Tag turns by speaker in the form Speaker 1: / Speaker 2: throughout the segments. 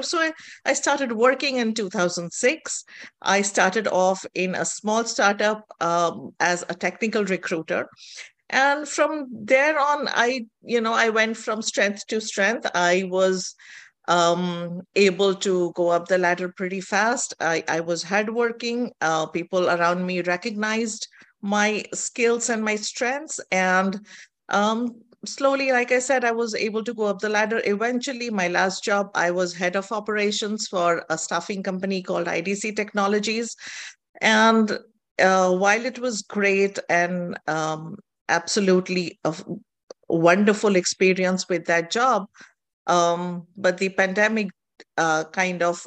Speaker 1: So I, started working in 2006. I started off in a small startup um, as a technical recruiter. And from there on, I, you know, I went from strength to strength. I was um, able to go up the ladder pretty fast. I, I was hardworking. Uh, people around me recognized my skills and my strengths. And um, slowly, like I said, I was able to go up the ladder. Eventually, my last job, I was head of operations for a staffing company called IDC Technologies. And uh, while it was great and um, absolutely a wonderful experience with that job, um, but the pandemic uh, kind of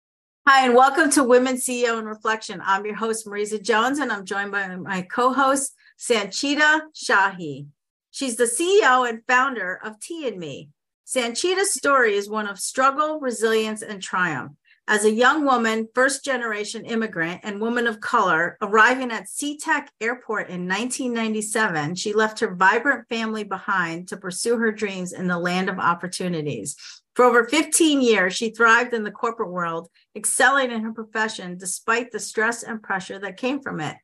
Speaker 2: Hi, and welcome to Women CEO in Reflection. I'm your host, Marisa Jones, and I'm joined by my co host, Sanchita Shahi. She's the CEO and founder of Tea and Me. Sanchita's story is one of struggle, resilience, and triumph. As a young woman, first generation immigrant, and woman of color, arriving at SeaTac Airport in 1997, she left her vibrant family behind to pursue her dreams in the land of opportunities. For over 15 years, she thrived in the corporate world, excelling in her profession despite the stress and pressure that came from it.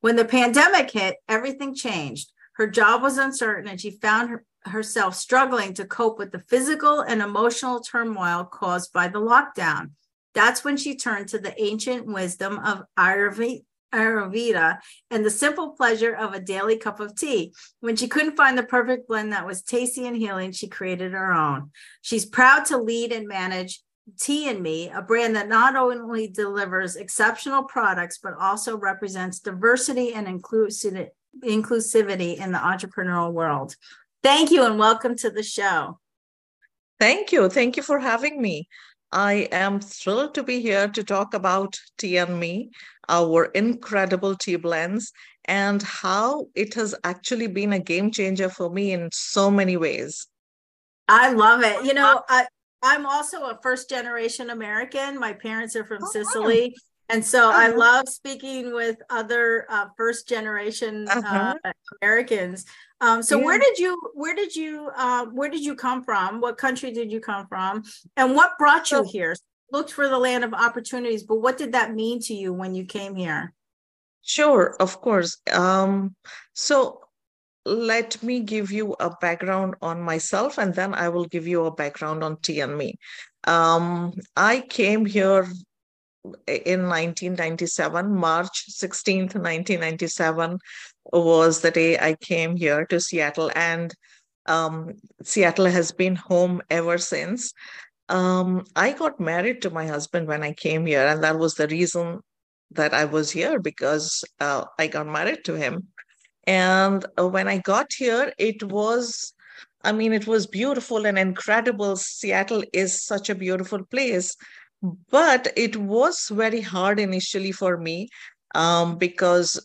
Speaker 2: When the pandemic hit, everything changed. Her job was uncertain, and she found her, herself struggling to cope with the physical and emotional turmoil caused by the lockdown. That's when she turned to the ancient wisdom of Ayurveda Ayurveda and the simple pleasure of a daily cup of tea. When she couldn't find the perfect blend that was tasty and healing, she created her own. She's proud to lead and manage Tea and Me, a brand that not only delivers exceptional products, but also represents diversity and inclusivity in the entrepreneurial world. Thank you and welcome to the show.
Speaker 1: Thank you. Thank you for having me. I am thrilled to be here to talk about Tea and Me, our incredible tea blends, and how it has actually been a game changer for me in so many ways.
Speaker 2: I love it. You know, uh, I, I'm also a first generation American. My parents are from oh, Sicily. And so uh-huh. I love speaking with other uh, first generation uh-huh. uh, Americans. Um, so yeah. where did you where did you uh, where did you come from? What country did you come from? And what brought you here? Looked for the land of opportunities, but what did that mean to you when you came here?
Speaker 1: Sure, of course. Um, so let me give you a background on myself and then I will give you a background on Tea and Me. Um, I came here in 1997, March 16th, 1997 was the day I came here to Seattle, and um, Seattle has been home ever since. Um, I got married to my husband when I came here, and that was the reason that I was here because uh, I got married to him. And uh, when I got here, it was, I mean, it was beautiful and incredible. Seattle is such a beautiful place. But it was very hard initially for me um, because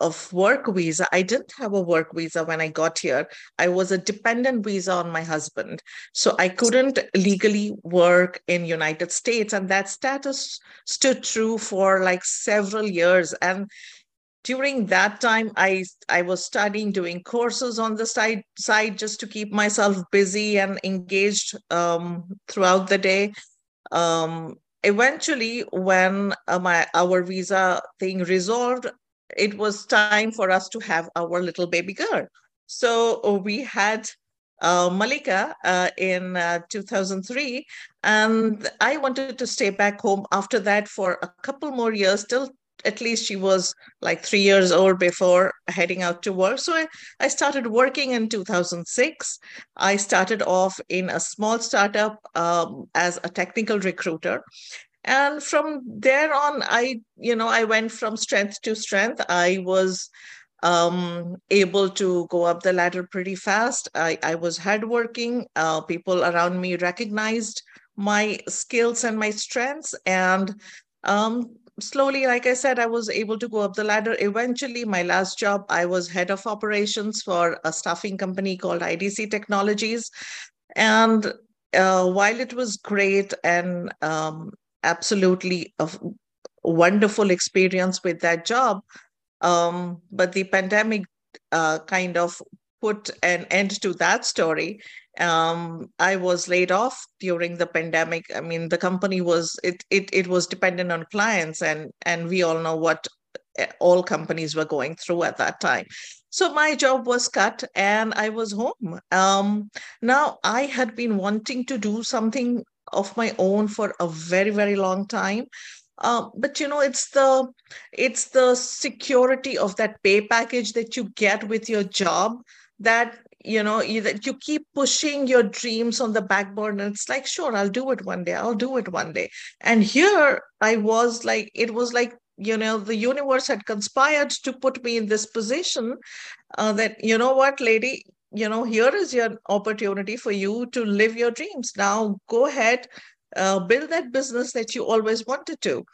Speaker 1: of work visa. I didn't have a work visa when I got here. I was a dependent visa on my husband. So I couldn't legally work in United States. And that status stood true for like several years. And during that time i i was studying doing courses on the side side just to keep myself busy and engaged um, throughout the day um, eventually when uh, my our visa thing resolved it was time for us to have our little baby girl. So uh, we had uh, Malika uh, in uh, 2003, and I wanted to stay back home after that for a couple more years till at least she was like three years old before heading out to work. So I, I started working in 2006. I started off in a small startup um, as a technical recruiter. And from there on, I, you know, I went from strength to strength. I was um, able to go up the ladder pretty fast. I, I was hardworking. Uh, people around me recognized my skills and my strengths. And um, slowly, like I said, I was able to go up the ladder. Eventually, my last job, I was head of operations for a staffing company called IDC Technologies. And uh, while it was great and um, absolutely a wonderful experience with that job, um, but the pandemic uh, kind of put an end to that story. Um, I was laid off during the pandemic. I mean, the company was it it it was dependent on clients, and and we all know what eh, all companies were going through at that time. So my job was cut, and I was home. Um, now I had been wanting to do something of my own for a very very long time. Uh, but you know it's the it's the security of that pay package that you get with your job that you know you, that you keep pushing your dreams on the back burner it's like sure i'll do it one day i'll do it one day. And here i was like it was like you know the universe had conspired to put me in this position uh, that you know what lady you know here is your opportunity for you to live your dreams. Now go ahead uh, build that business that you always wanted to.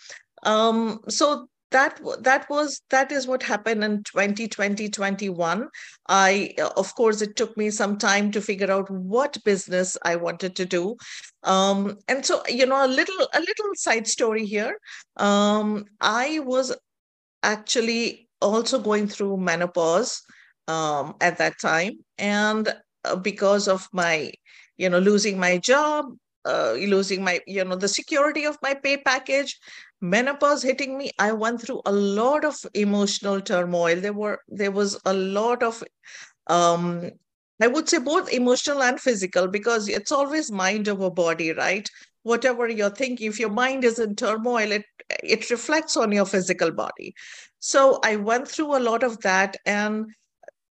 Speaker 1: Um, so that that was that is what happened in 2020 21 i of course it took me some time to figure out what business i wanted to do. Um, and so you know a little a little side story here. Um, i was actually also going through menopause um, at that time. And uh, because of my you know losing my job uh, losing my you know the security of my pay package menopause hitting me i went through a lot of emotional turmoil. There were there was a lot of um i would say both emotional and physical because it's always mind over body right? Whatever you're thinking if your mind is in turmoil it it reflects on your physical body. So i went through a lot of that and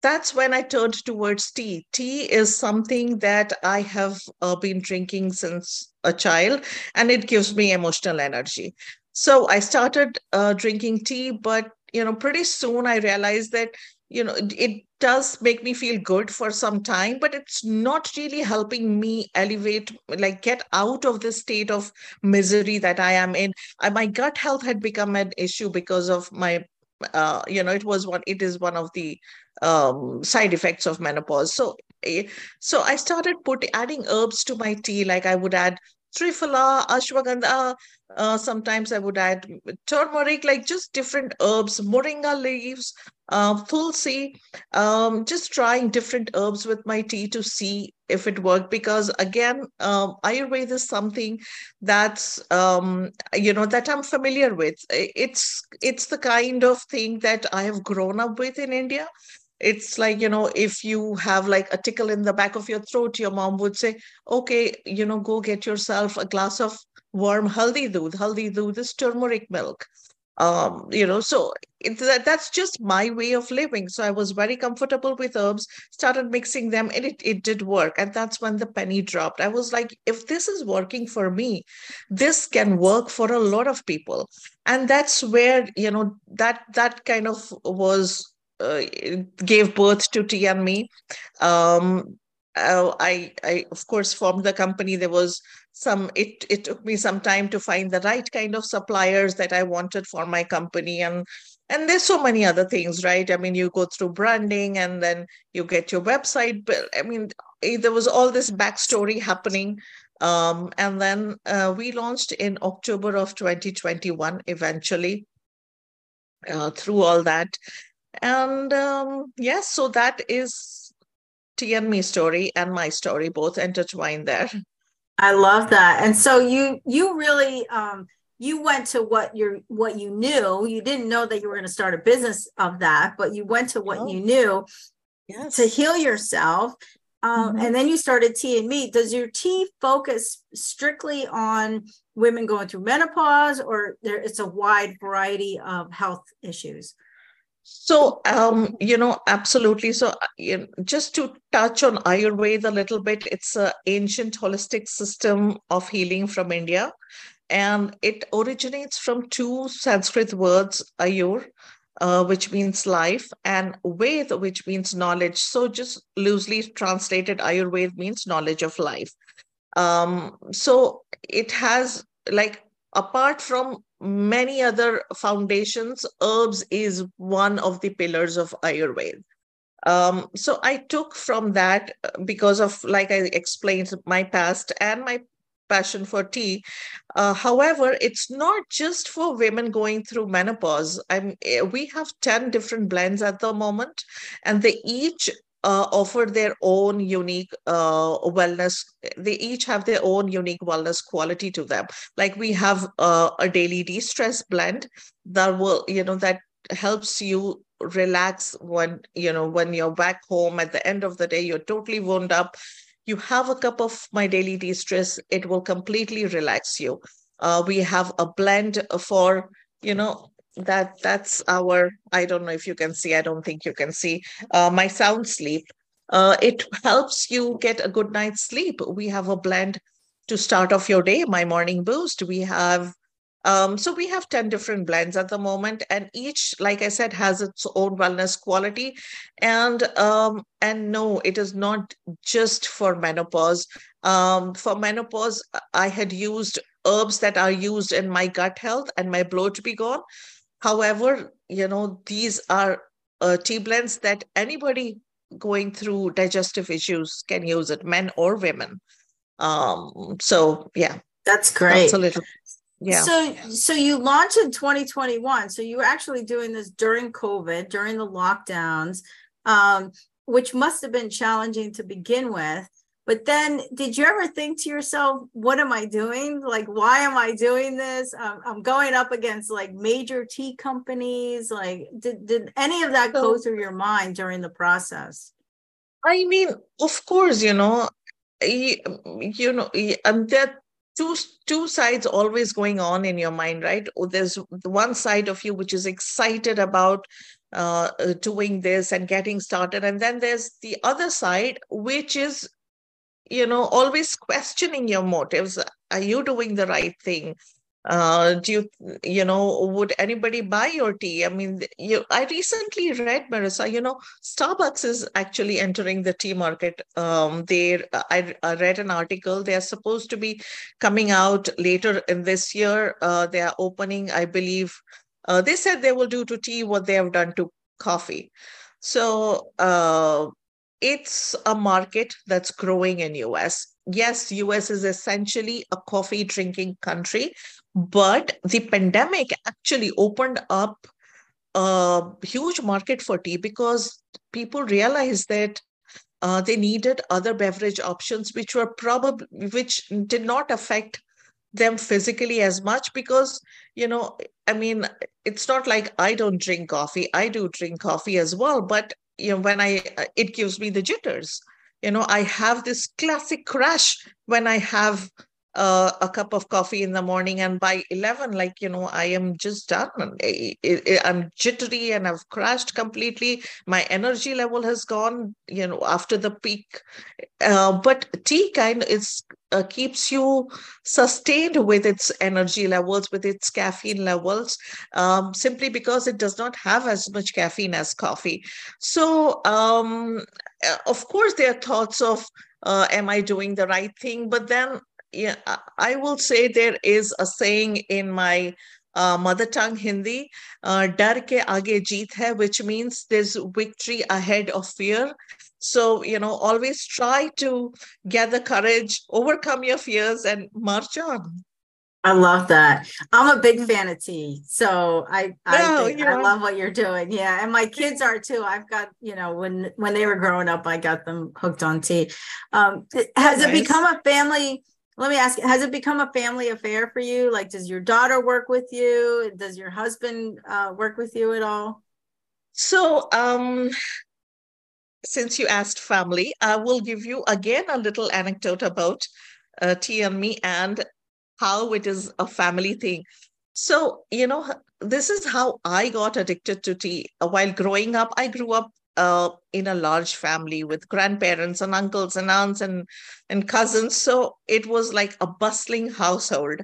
Speaker 1: that's when I turned towards tea. Tea is something that I have uh, been drinking since a child, and it gives me emotional energy. So I started uh, drinking tea, but you know, pretty soon I realized that you know it does make me feel good for some time but it's not really helping me elevate like get out of the state of misery that i am in I, my gut health had become an issue because of my uh, you know it was one it is one of the um, side effects of menopause. So eh, so i started putting adding herbs to my tea. Like i would add triphala, ashwagandha. Uh, sometimes I would add turmeric, like just different herbs, moringa leaves, uh, tulsi, um, just trying different herbs with my tea to see if it worked. Because again, um, Ayurveda is something that's um, you know that I'm familiar with. It's it's the kind of thing that I have grown up with in India it's like you know if you have like a tickle in the back of your throat your mom would say okay you know go get yourself a glass of warm haldi doodh. Haldi doodh is turmeric milk. Um you know so it, that, that's just my way of living. So i was very comfortable with herbs started mixing them and it, it did work. And that's when the penny dropped. I was like if this is working for me this can work for a lot of people. And that's where you know that that kind of was uh, gave birth to Tea and Me. Um, uh, I, I, of course, formed the company. There was some. It it took me some time to find the right kind of suppliers that I wanted for my company, and and there's so many other things, right? I mean, you go through branding, and then you get your website built. I mean, eh, there was all this backstory happening. Um, and then uh, we launched in October of 2021 eventually uh, through all that and um, yes, so that is Tea and Me story and my story, both intertwined there.
Speaker 2: I love that. And so you you really um, you went to what you what you knew. You didn't know that you were going to start a business of that, but you went to what oh. you knew yes. to heal yourself. Um, mm-hmm. And then you started Tea and Me. Does your tea focus strictly on women going through menopause, or there it's a wide variety of health issues?
Speaker 1: So, um, you know, absolutely. So, uh, you know, just to touch on Ayurveda a little bit, it's an ancient holistic system of healing from India. And it originates from two Sanskrit words, Ayur, uh, which means life, and Ved, which means knowledge. So, just loosely translated, Ayurveda means knowledge of life. Um, so, it has like apart from many other foundations, herbs is one of the pillars of Ayurveda. Um, so I took from that uh, because of, like I explained, my past and my passion for tea. Uh, however, it's not just for women going through menopause. I'm, eh, we have 10 different blends at the moment, and they each uh, offer their own unique uh, wellness. They each have their own unique wellness quality to them. Like we have uh, a daily de-stress blend that will, you know, that helps you relax when you know when you're back home at the end of the day you're totally wound up you have a cup of my daily de-stress it will completely relax you uh, we have a blend for you know that that's our i don't know if you can see i don't think you can see uh, my sound sleep uh, it helps you get a good night's sleep we have a blend to start off your day my morning boost we have um, so we have 10 different blends at the moment, and each, like I said, has its own wellness quality. And um, and no, it is not just for menopause. Um, for menopause, I had used herbs that are used in my gut health and my bloat to be gone. However, you know, these are uh, tea blends that anybody going through digestive issues can use it, men or women. Um, so yeah.
Speaker 2: That's great. That's a little
Speaker 3: yeah. So so you launched in 2021. So you were actually doing this during COVID, during the lockdowns, um, which must have been challenging to begin with. But then, did you ever think to yourself, "What am I doing? Like, why am I doing this? Um, I'm going up against like major tea companies. Like, did did any of that go through your mind during the process?"
Speaker 1: I mean, of course, you know, you, you know, and that two two sides always going on in your mind right oh, there's one side of you which is excited about uh, uh, doing this and getting started and then there's the other side which is you know always questioning your motives. Are you doing the right thing? Uh, do you you know would anybody buy your tea? I mean you i recently read marissa you know starbucks is actually entering the tea market. Um they I, I read an article. They are supposed to be coming out later in this year. Uh, they are opening i believe uh, they said they will do to tea what they have done to coffee. So uh, it's a market that's growing in us yes us is essentially a coffee drinking country but the pandemic actually opened up a huge market for tea because people realized that uh, they needed other beverage options which were probably which did not affect them physically as much because you know i mean it's not like i don't drink coffee. I do drink coffee as well but you know when i it gives me the jitters. You know i have this classic crash when i have uh, a cup of coffee in the morning and by 11 like you know i am just done. I'm jittery and i've crashed completely. My energy level has gone you know after the peak. Uh, but tea kind is uh, keeps you sustained with its energy levels with its caffeine levels um, simply because it does not have as much caffeine as coffee. So um, uh, of course there are thoughts of uh, am I doing the right thing? But then yeah, I will say there is a saying in my uh, mother tongue Hindi, uh, "Dar ke aage jeet hai," which means there's victory ahead of fear. So you know, always try to gather courage, overcome your fears, and march on.
Speaker 3: I love that. I'm a big fan of tea. So I I, think, I love what you're doing. Yeah. And my kids are too. I've got, you know, when when they were growing up, I got them hooked on tea. Um, has nice. it become a family let me ask has it become a family affair for you? Like does your daughter work with you? Does your husband uh, work with you at all?
Speaker 1: So um since you asked family i will give you again a little anecdote about uh, tea and me and how it is a family thing. So you know this is how i got addicted to tea while growing up i grew up uh, in a large family with grandparents and uncles and aunts and, and cousins. So it was like a bustling household.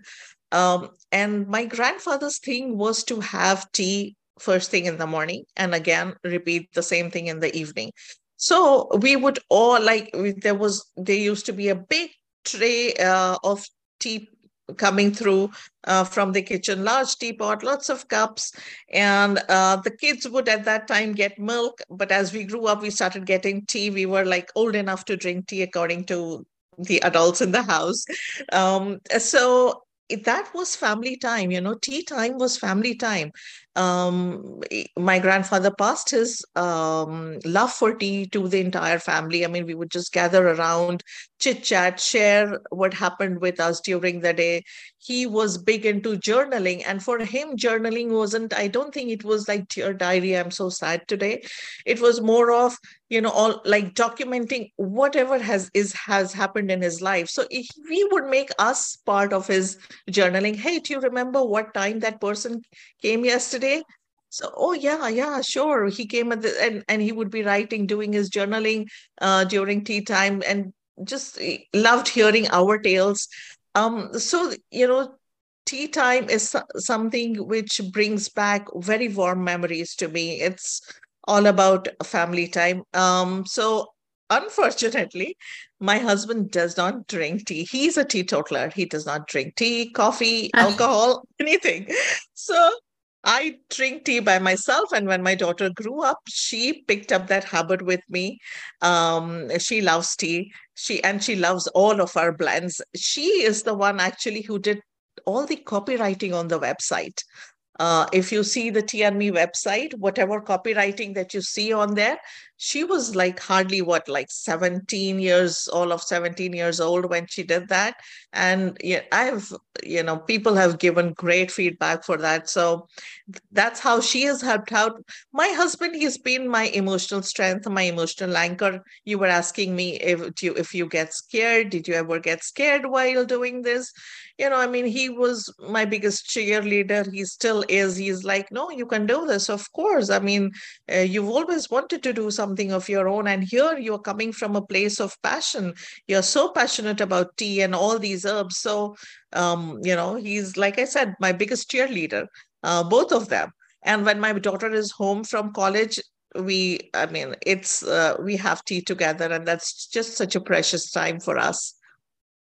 Speaker 1: Um, and my grandfather's thing was to have tea first thing in the morning and again repeat the same thing in the evening. So we would all like, there was, there used to be a big tray uh, of tea coming through uh, from the kitchen, large teapot, lots of cups. And uh, the kids would at that time get milk. But as we grew up, we started getting tea. We were like old enough to drink tea according to the adults in the house. Um, so that was family time you know tea time was family time um, my grandfather passed his um, love for tea to the entire family. I mean we would just gather around chit chat share what happened with us during the day. He was big into journaling and for him journaling wasn't i don't think it was like dear diary i'm so sad today. It was more of you know all like documenting whatever has is has happened in his life. So he would make us part of his journaling. Hey do you remember what time that person came yesterday so oh yeah yeah sure he came at the and, and he would be writing doing his journaling uh, during tea time and just eh, loved hearing our tales um, so, you know, tea time is something which brings back very warm memories to me. It's all about family time. Um, so, unfortunately, my husband does not drink tea. He's a teetotaler. He does not drink tea, coffee, alcohol, anything. So, I drink tea by myself. And when my daughter grew up, she picked up that habit with me. Um, she loves tea. She and she loves all of our blends. She is the one actually who did all the copywriting on the website. Uh, if you see the Tea and Me website, whatever copywriting that you see on there, she was like hardly what, like 17 years, all of 17 years old when she did that. And yeah, I've, you know, people have given great feedback for that. So that's how she has helped out. My husband, he's been my emotional strength, my emotional anchor. You were asking me if you if you get scared. Did you ever get scared while doing this? you know, I mean, he was my biggest cheerleader. He still is. He's like, no, you can do this. Of course. I mean, uh, you've always wanted to do something of your own. And here you're coming from a place of passion. You're so passionate about tea and all these herbs. So, um, you know, he's, like I said, my biggest cheerleader, uh, both of them. And when my daughter is home from college, we, I mean, it's, uh, we have tea together. And that's just such a precious time for us.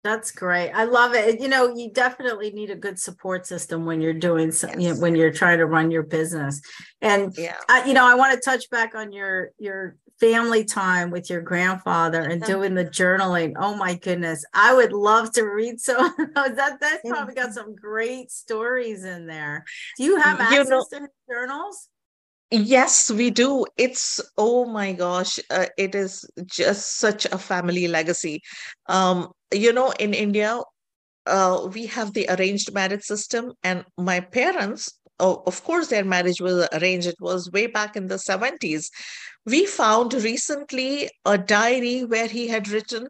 Speaker 2: That's great. I love it. You know, you definitely need a good support system when you're doing something, yes. you know, when you're trying to run your business. And yeah. I, you know, I want to touch back on your your family time with your grandfather and mm-hmm. doing the journaling. Oh my goodness. I would love to read some of those. That that's probably got some great stories in there. Do you have access you know, to journals?
Speaker 1: Yes, we do. It's, oh my gosh, uh, it is just such a family legacy. Um, you know, in India, uh, we have the arranged marriage system, and my parents, oh, of course, their marriage was arranged. It was way back in the 70s. We found recently a diary where he had written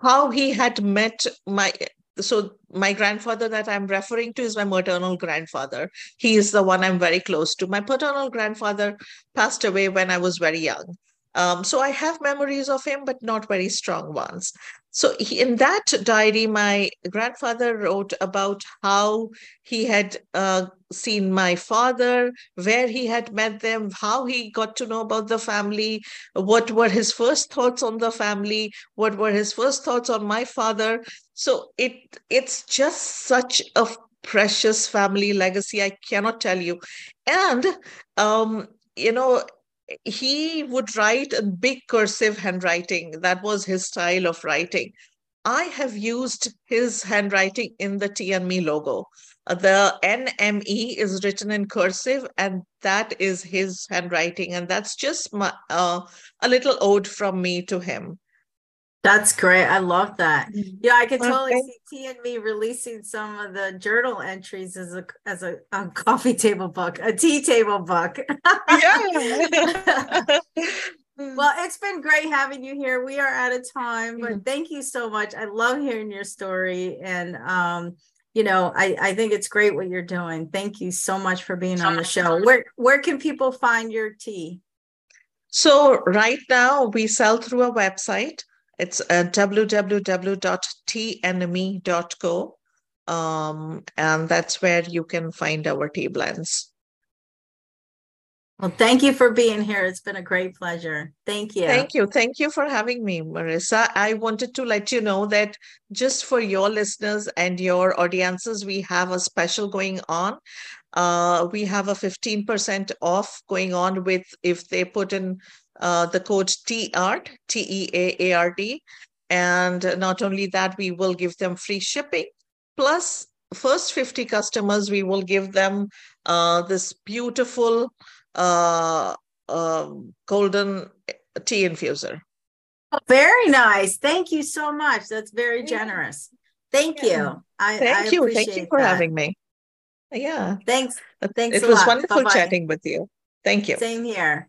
Speaker 1: how he had met my so my grandfather that i'm referring to is my maternal grandfather. He is the one i'm very close to. My paternal grandfather passed away when i was very young um, so I have memories of him, but not very strong ones. So he, in that diary, my grandfather wrote about how he had uh, seen my father, where he had met them, how he got to know about the family, what were his first thoughts on the family, what were his first thoughts on my father. So it it's just such a precious family legacy. I cannot tell you, and um, you know he would write in big cursive handwriting. That was his style of writing. I have used his handwriting in the Tea and Me logo. Uh, the NME is written in cursive, and that is his handwriting. And that's just my, uh, a little ode from me to him.
Speaker 2: That's great. I love that. Mm-hmm. Yeah, I could totally okay. see Tea and Me releasing some of the journal entries as a as a, a coffee table book, a tea table book. yeah. well, it's been great having you here. We are out of time, but mm-hmm. thank you so much. I love hearing your story and um you know, I, I think it's great what you're doing. Thank you so much for being on the show. Where where can people find your tea?
Speaker 1: So right now we sell through a website it's uh. Um, and that's where you can find our tea blends.
Speaker 3: Well, thank you for being here. It's been a great pleasure. Thank you.
Speaker 1: Thank you. Thank you for having me, Marissa. I wanted to let you know that just for your listeners and your audiences, we have a special going on. Uh, we have a 15% off going on with if they put in uh, the code TEARD, T E A A R D. And not only that, we will give them free shipping. Plus, first 50 customers, we will give them uh, this beautiful uh, uh, golden tea infuser.
Speaker 3: Oh, very nice. Thank you so much. That's very generous. Thank yeah. you.
Speaker 1: I, Thank I you. Thank you for that. having me. Yeah.
Speaker 3: Thanks. Thanks.
Speaker 1: It was lot. wonderful Bye-bye. chatting with you. Thank you.
Speaker 3: Same here.